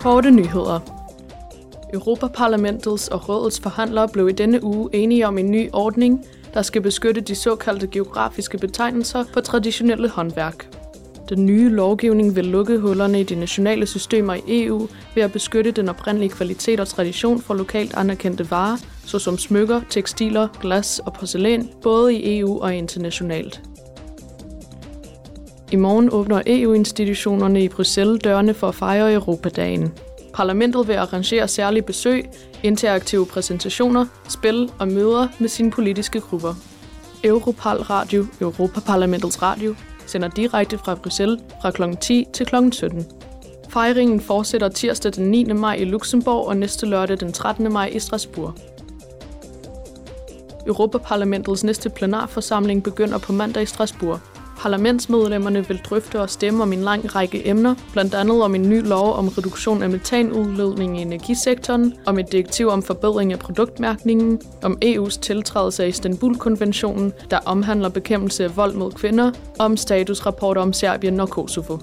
Korte nyheder. Europaparlamentets og rådets forhandlere blev i denne uge enige om en ny ordning, der skal beskytte de såkaldte geografiske betegnelser for traditionelle håndværk. Den nye lovgivning vil lukke hullerne i de nationale systemer i EU ved at beskytte den oprindelige kvalitet og tradition for lokalt anerkendte varer, såsom smykker, tekstiler, glas og porcelæn, både i EU og internationalt. I morgen åbner EU-institutionerne i Bruxelles dørene for at fejre Europadagen. Parlamentet vil arrangere særlige besøg, interaktive præsentationer, spil og møder med sine politiske grupper. Europal Radio, Europaparlamentets radio, sender direkte fra Bruxelles fra kl. 10 til kl. 17. Fejringen fortsætter tirsdag den 9. maj i Luxembourg og næste lørdag den 13. maj i Strasbourg. Europaparlamentets næste plenarforsamling begynder på mandag i Strasbourg. Parlamentsmedlemmerne vil drøfte og stemme om en lang række emner, blandt andet om en ny lov om reduktion af metanudledning i energisektoren, om et direktiv om forbedring af produktmærkningen, om EU's tiltrædelse af Istanbul-konventionen, der omhandler bekæmpelse af vold mod kvinder, og om statusrapporter om Serbien og Kosovo.